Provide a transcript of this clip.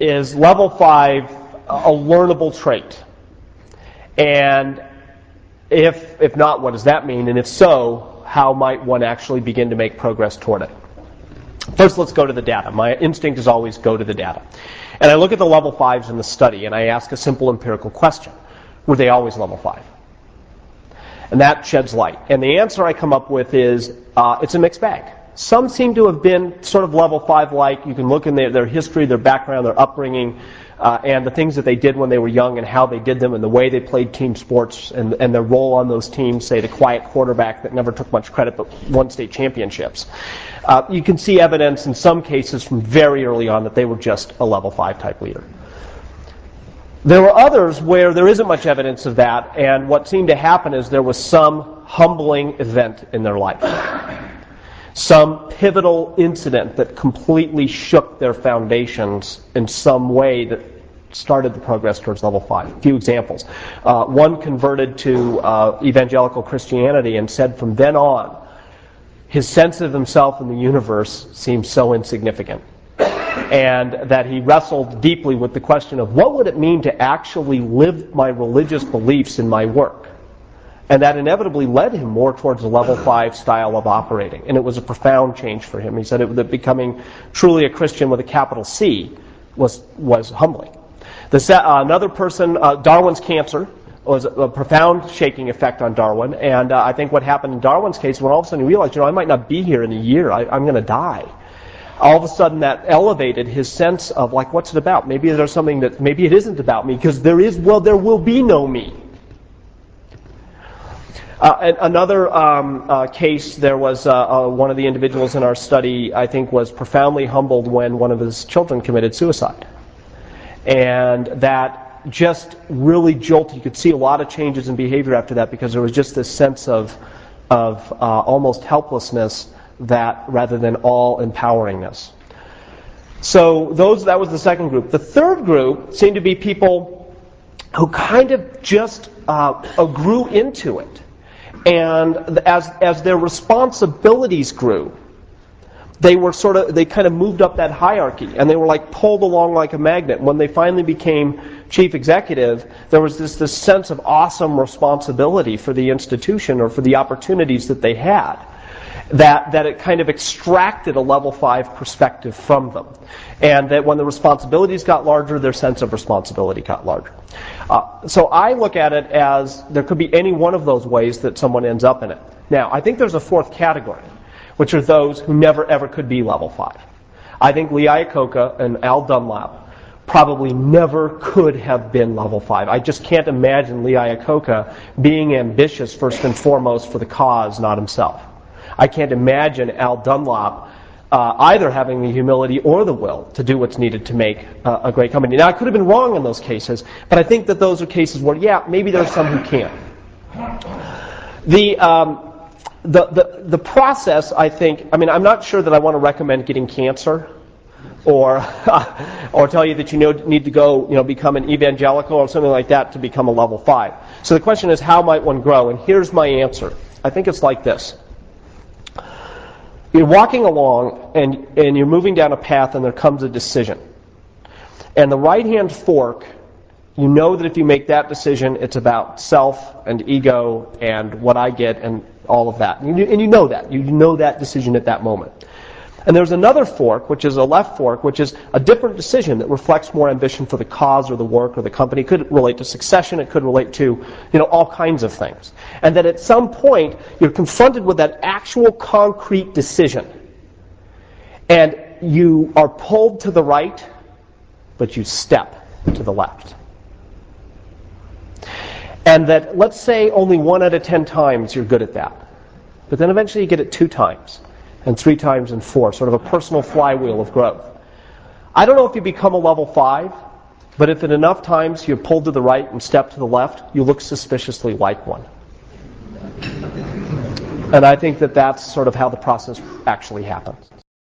is level five a learnable trait? And if, if not, what does that mean? And if so, how might one actually begin to make progress toward it? First, let's go to the data. My instinct is always go to the data. And I look at the level fives in the study and I ask a simple empirical question. Were they always level five? And that sheds light. And the answer I come up with is uh, it's a mixed bag. Some seem to have been sort of level five like. You can look in their, their history, their background, their upbringing, uh, and the things that they did when they were young and how they did them and the way they played team sports and, and their role on those teams, say the quiet quarterback that never took much credit but won state championships. Uh, you can see evidence in some cases from very early on that they were just a level 5 type leader. There were others where there isn't much evidence of that, and what seemed to happen is there was some humbling event in their life. Some pivotal incident that completely shook their foundations in some way that started the progress towards level five. A few examples. Uh, one converted to uh, evangelical Christianity and said from then on, his sense of himself in the universe seemed so insignificant. And that he wrestled deeply with the question of what would it mean to actually live my religious beliefs in my work? And that inevitably led him more towards a level five style of operating. And it was a profound change for him. He said it, that becoming truly a Christian with a capital C was, was humbling. The, uh, another person, uh, Darwin's cancer, was a profound shaking effect on Darwin. And uh, I think what happened in Darwin's case, when all of a sudden he realized, you know, I might not be here in a year, I, I'm going to die. All of a sudden, that elevated his sense of like, what's it about? Maybe there's something that maybe it isn't about me because there is. Well, there will be no me. Uh, another um, uh, case, there was uh, uh, one of the individuals in our study, I think, was profoundly humbled when one of his children committed suicide. And that just really jolted. You could see a lot of changes in behavior after that because there was just this sense of, of uh, almost helplessness that rather than all empoweringness. So those that was the second group. The third group seemed to be people who kind of just grew into it, and as as their responsibilities grew, they were sort of they kind of moved up that hierarchy. And they were like pulled along like a magnet. When they finally became chief executive there was this, this sense of awesome responsibility for the institution or for the opportunities that they had that, that it kind of extracted a level five perspective from them. And that when the responsibilities got larger, their sense of responsibility got larger. Uh, so I look at it as there could be any one of those ways that someone ends up in it. Now, I think there's a fourth category which are those who never ever could be level five. I think Lee Iacocca and Al Dunlap probably never could have been level five. I just can't imagine Lee Iacocca being ambitious first and foremost for the cause, not himself. I can't imagine Al Dunlap uh, either having the humility or the will to do what's needed to make uh, a great company. Now, I could have been wrong in those cases, but I think that those are cases where, yeah, maybe there are some who can. The um, the, the, the process, I think, I mean, I'm not sure that I want to recommend getting cancer or, or tell you that you know, need to go, you know, become an evangelical or something like that to become a level five. So the question is, how might one grow? And here's my answer. I think it's like this. You're walking along and, and you're moving down a path and there comes a decision. And the right hand fork, you know that if you make that decision, it's about self and ego and what I get and all of that. And you, and you know that. You know that decision at that moment. And there's another fork, which is a left fork, which is a different decision that reflects more ambition for the cause or the work or the company. It could relate to succession. It could relate to, you know, all kinds of things. And that at some point, you're confronted with that actual concrete decision. And you are pulled to the right, but you step to the left. And that, let's say, only one out of ten times you're good at that. But then eventually you get it two times, and three times, and four, sort of a personal flywheel of growth. I don't know if you become a level five, but if in enough times you're pulled to the right and step to the left, you look suspiciously like one. And I think that that's sort of how the process actually happens.